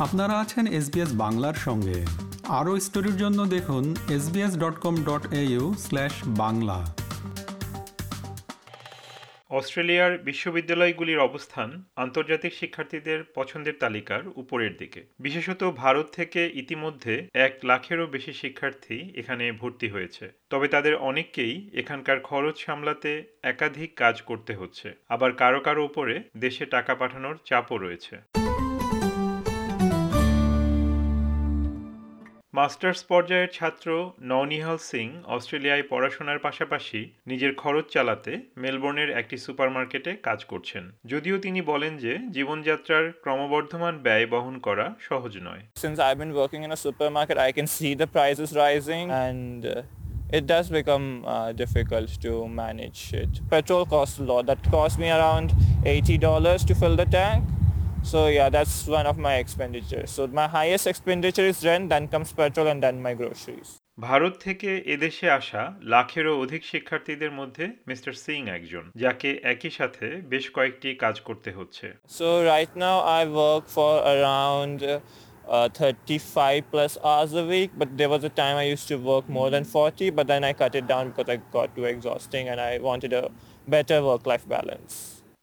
আপনারা আছেন এসবিএস বাংলার সঙ্গে। আরও স্টোরির জন্য দেখুন SBS dot com dot slash Bangla. অস্ট্রেলিয়ার বিশ্ববিদ্যালয়গুলির অবস্থান আন্তর্জাতিক শিক্ষার্থীদের পছন্দের তালিকার উপরের দিকে। বিশেষত ভারত থেকে ইতিমধ্যে এক লাখেরও বেশি শিক্ষার্থী এখানে ভর্তি হয়েছে। তবে তাদের অনেককেই এখানকার খরচ সামলাতে একাধিক কাজ করতে হচ্ছে। আবার কারও কারও উপরে দেশে টাকা পাঠানোর চাপও রয়েছে। মাস্টার্স পর্যায়ের ছাত্র নওনিহাল সিং অস্ট্রেলিয়ায় পড়াশোনার পাশাপাশি নিজের খরচ চালাতে মেলবোর্নের একটি সুপারমার্কেটে কাজ করছেন যদিও তিনি বলেন যে জীবনযাত্রার ক্রমবর্ধমান ব্যয় বহন করা সহজ নয় Since I've been working in a supermarket, I can see the prices rising and uh, it does become uh, difficult to manage it. Petrol costs a lot. That cost me around $80 to fill the tank. So yeah, that's one of my expenditures. So my highest expenditure is rent, then comes petrol and then my groceries. Bharat থেকে এদেশে আসা লাখেরও অধিক শিক্ষার্থীদের মধ্যে mister Singh একজন যাকে একই সাথে বেশ কয়েকটি কাজ করতে হচ্ছে So right now I work for around uh, uh, 35 plus hours a week, but there was a time I used to work more than 40, but then I cut it down because I got too exhausting and I wanted a better work-life balance.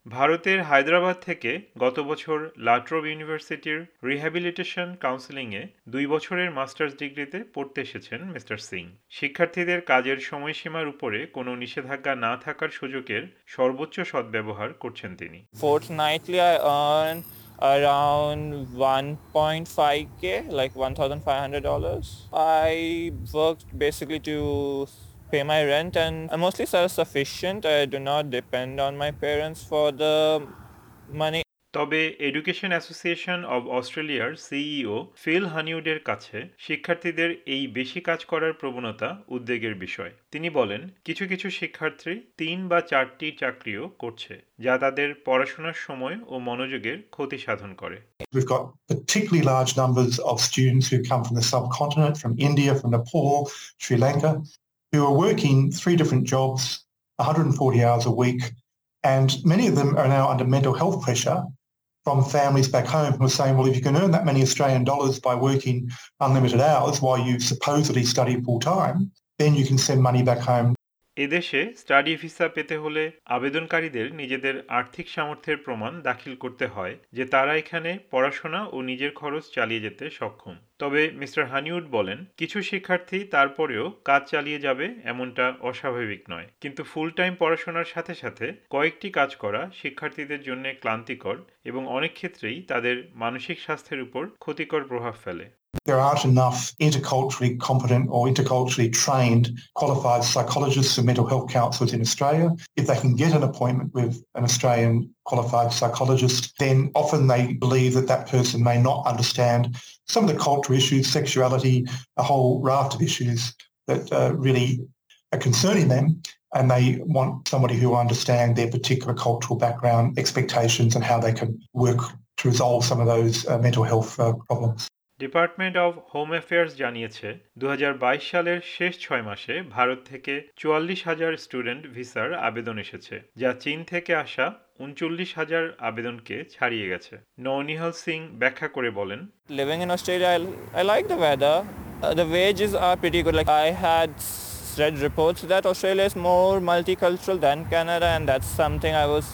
ভারতের হায়দ্রাবাদ থেকে গত বছর লাট্রোব ইউনিভার্সিটির rehabilitation কাউন্সেলিংয়ে দুই বছরের masters ডিগ্রিতে পড়তে এসেছেন মিস্টার সিং শিক্ষার্থীদের কাজের সময়সীমার উপরে কোনো নিষেধাজ্ঞা না থাকার সুযোগের সর্বোচ্চ সদ্ব্যবহার করছেন তিনি Fortnightly I earn around 1.5k, like $1,500. I worked basically to pay my rent and I'm mostly self-sufficient. I do not depend on my parents for the money তবে এডুকেশন অ্যাসোসিয়েশন অব অস্ট্রেলিয়ার সিইও ফিল হানিউডের কাছে শিক্ষার্থীদের এই বেশি কাজ করার প্রবণতা উদ্বেগের বিষয় তিনি বলেন কিছু কিছু শিক্ষার্থী তিন বা চারটি চাকরিও করছে যা তাদের পড়াশোনার সময় ও মনোযোগের ক্ষতি সাধন করে We've got particularly large numbers of students who come from the subcontinent, from India, from Nepal, Sri Lanka, who are working three different jobs, 140 hours a week, and many of them are now under mental health pressure from families back home who are saying, well, if you can earn that many Australian dollars by working unlimited hours while you supposedly study full time, then you can send money back home এদেশে study visa পেতে হলে আবেদনকারীদের নিজেদের আর্থিক সামর্থ্যের প্রমাণ দাখিল করতে হয়, যে তারা এখানে পড়াশোনা ও নিজের খরচ চালিয়ে যেতে সক্ষম। তবে মিস্টার হানিউড বলেন, কিছু শিক্ষার্থী তারপরেও কাজ চালিয়ে যাবে এমনটা অস্বাভাবিক নয়। কিন্তু ফুল টাইম পড়াশোনার সাথে সাথে কয়েকটি কাজ করা শিক্ষার্থীদের জন্য ক্লান্তিকর এবং অনেক ক্ষেত্রেই তাদের মানসিক স্বাস্থ্যের উপর ক্ষতিকর প্রভাব ফেলে। There aren't enough interculturally competent or interculturally trained qualified psychologists and mental health counsellors in Australia. If they can get an appointment with an Australian qualified psychologist, then often they believe that that person may not understand some of the cultural issues, sexuality, a whole raft of issues that uh, really are concerning them and they want somebody who understand their particular cultural background, expectations and how they can work to resolve some of those uh, mental health uh, problems. Department of home affairs জানিয়েছে, দুহাজার বাইশ সালের শেষ ছয় মাসে ভারত থেকে চুয়াল্লিশ হাজার স্টুডেন্ট ভিসার আবেদন এসেছে, যা চীন থেকে আসা উনচল্লিশ হাজার আবেদনকে ছাড়িয়ে গেছে। নৌনিহাল সিং ব্যাখ্যা করে বলেন living in like the weather the are pretty good like I reports that Australia more multicultural than Canada and that's something I was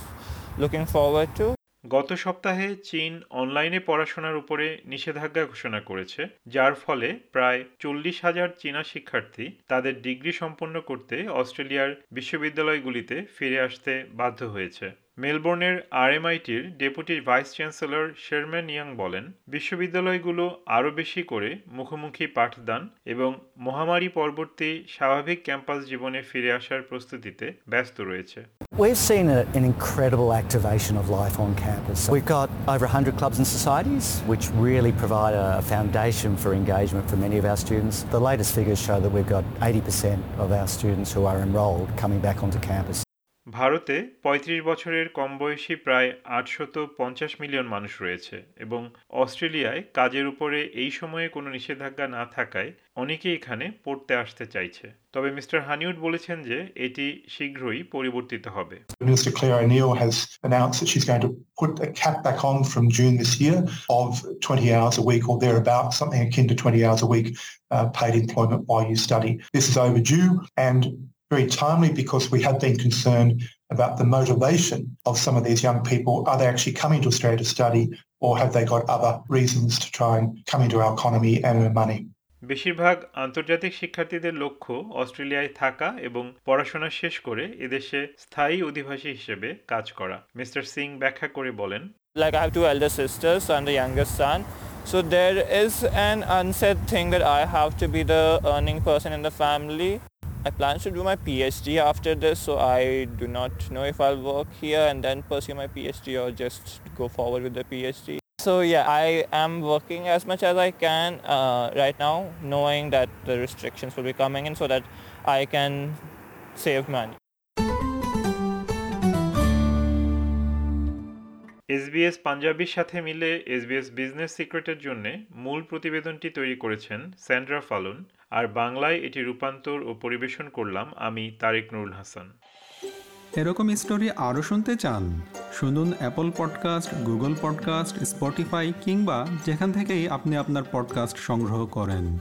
looking forward to গত সপ্তাহে চীন অনলাইনে পড়াশোনার উপরে নিষেধাজ্ঞা ঘোষণা করেছে, যার ফলে প্রায় চল্লিশ হাজার চীনা শিক্ষার্থী তাদের ডিগ্রি সম্পন্ন করতে অস্ট্রেলিয়ার বিশ্ববিদ্যালয়গুলিতে ফিরে আসতে বাধ্য হয়েছে। মেলবোর্নের আরএমআইটির deputy vice chancellor Sherman Young বলেন, বিশ্ববিদ্যালয়গুলো আরও বেশি করে মুখোমুখি পাঠদান এবং মহামারী পরবর্তী স্বাভাবিক ক্যাম্পাস জীবনে ফিরে আসার প্রস্তুতিতে ব্যস্ত রয়েছে। We've seen a, an incredible activation of life on campus. We've got over 100 clubs and societies, which really provide a, a foundation for engagement for many of our students. The latest figures show that we've got 80% of our students who are enrolled coming back onto campus. ভারতে ৩৫ বছরের কম বয়সী প্রায় আটশত পঞ্চাশ million মানুষ রয়েছে এবং অস্ট্রেলিয়ায় কাজের উপরে এই সময়ে কোনো নিষেধাজ্ঞা না থাকায় অনেকেই এখানে পড়তে আসতে চাইছে তবে মিস্টার হানিউড বলেছেন যে এটি শীঘ্রই পরিবর্তিত হবে Minister Claire O'Neill has announced that she's going to put a cap back on from June this year of 20 hours a week or thereabouts, something akin to 20 hours a week uh, paid employment while you study. This is overdue and very timely because we have been concerned about the motivation of some of these young people. Are they actually coming to Australia to study or have they got other reasons to try and come into our economy and earn money? বেশিরভাগ আন্তর্জাতিক শিক্ষার্থীদের লক্ষ্য অস্ট্রেলিয়ায় থাকা এবং পড়াশোনা শেষ করে এদেশে স্থায়ী অধিবাসী হিসেবে কাজ করা মিস্টার সিং ব্যাখ্যা করে বলেন Like I have two elder sisters and a youngest son. So there is an unsaid thing that I have to be the earning person in the family. I plan to do my PhD after this, so I do not know if I'll work here and then pursue my PhD or just go forward with the PhD. So yeah, I am working as much as I can uh, right now, knowing that the restrictions will be coming in so that I can save money. SBS পাঞ্জাবির সাথে মিলে SBS business সিক্রেটের জন্য মূল প্রতিবেদনটি তৈরি করেছেন Sandra ফালুন। আর বাংলায় এটি রূপান্তর ও পরিবেশন করলাম আমি তারেক নুরুল হাসান। এরকম স্টোরি আরও শুনতে চান? শুনুন Apple podcast Google podcast Spotify কিংবা যেখান থেকেই আপনি আপনার পডকাস্ট সংগ্রহ করেন।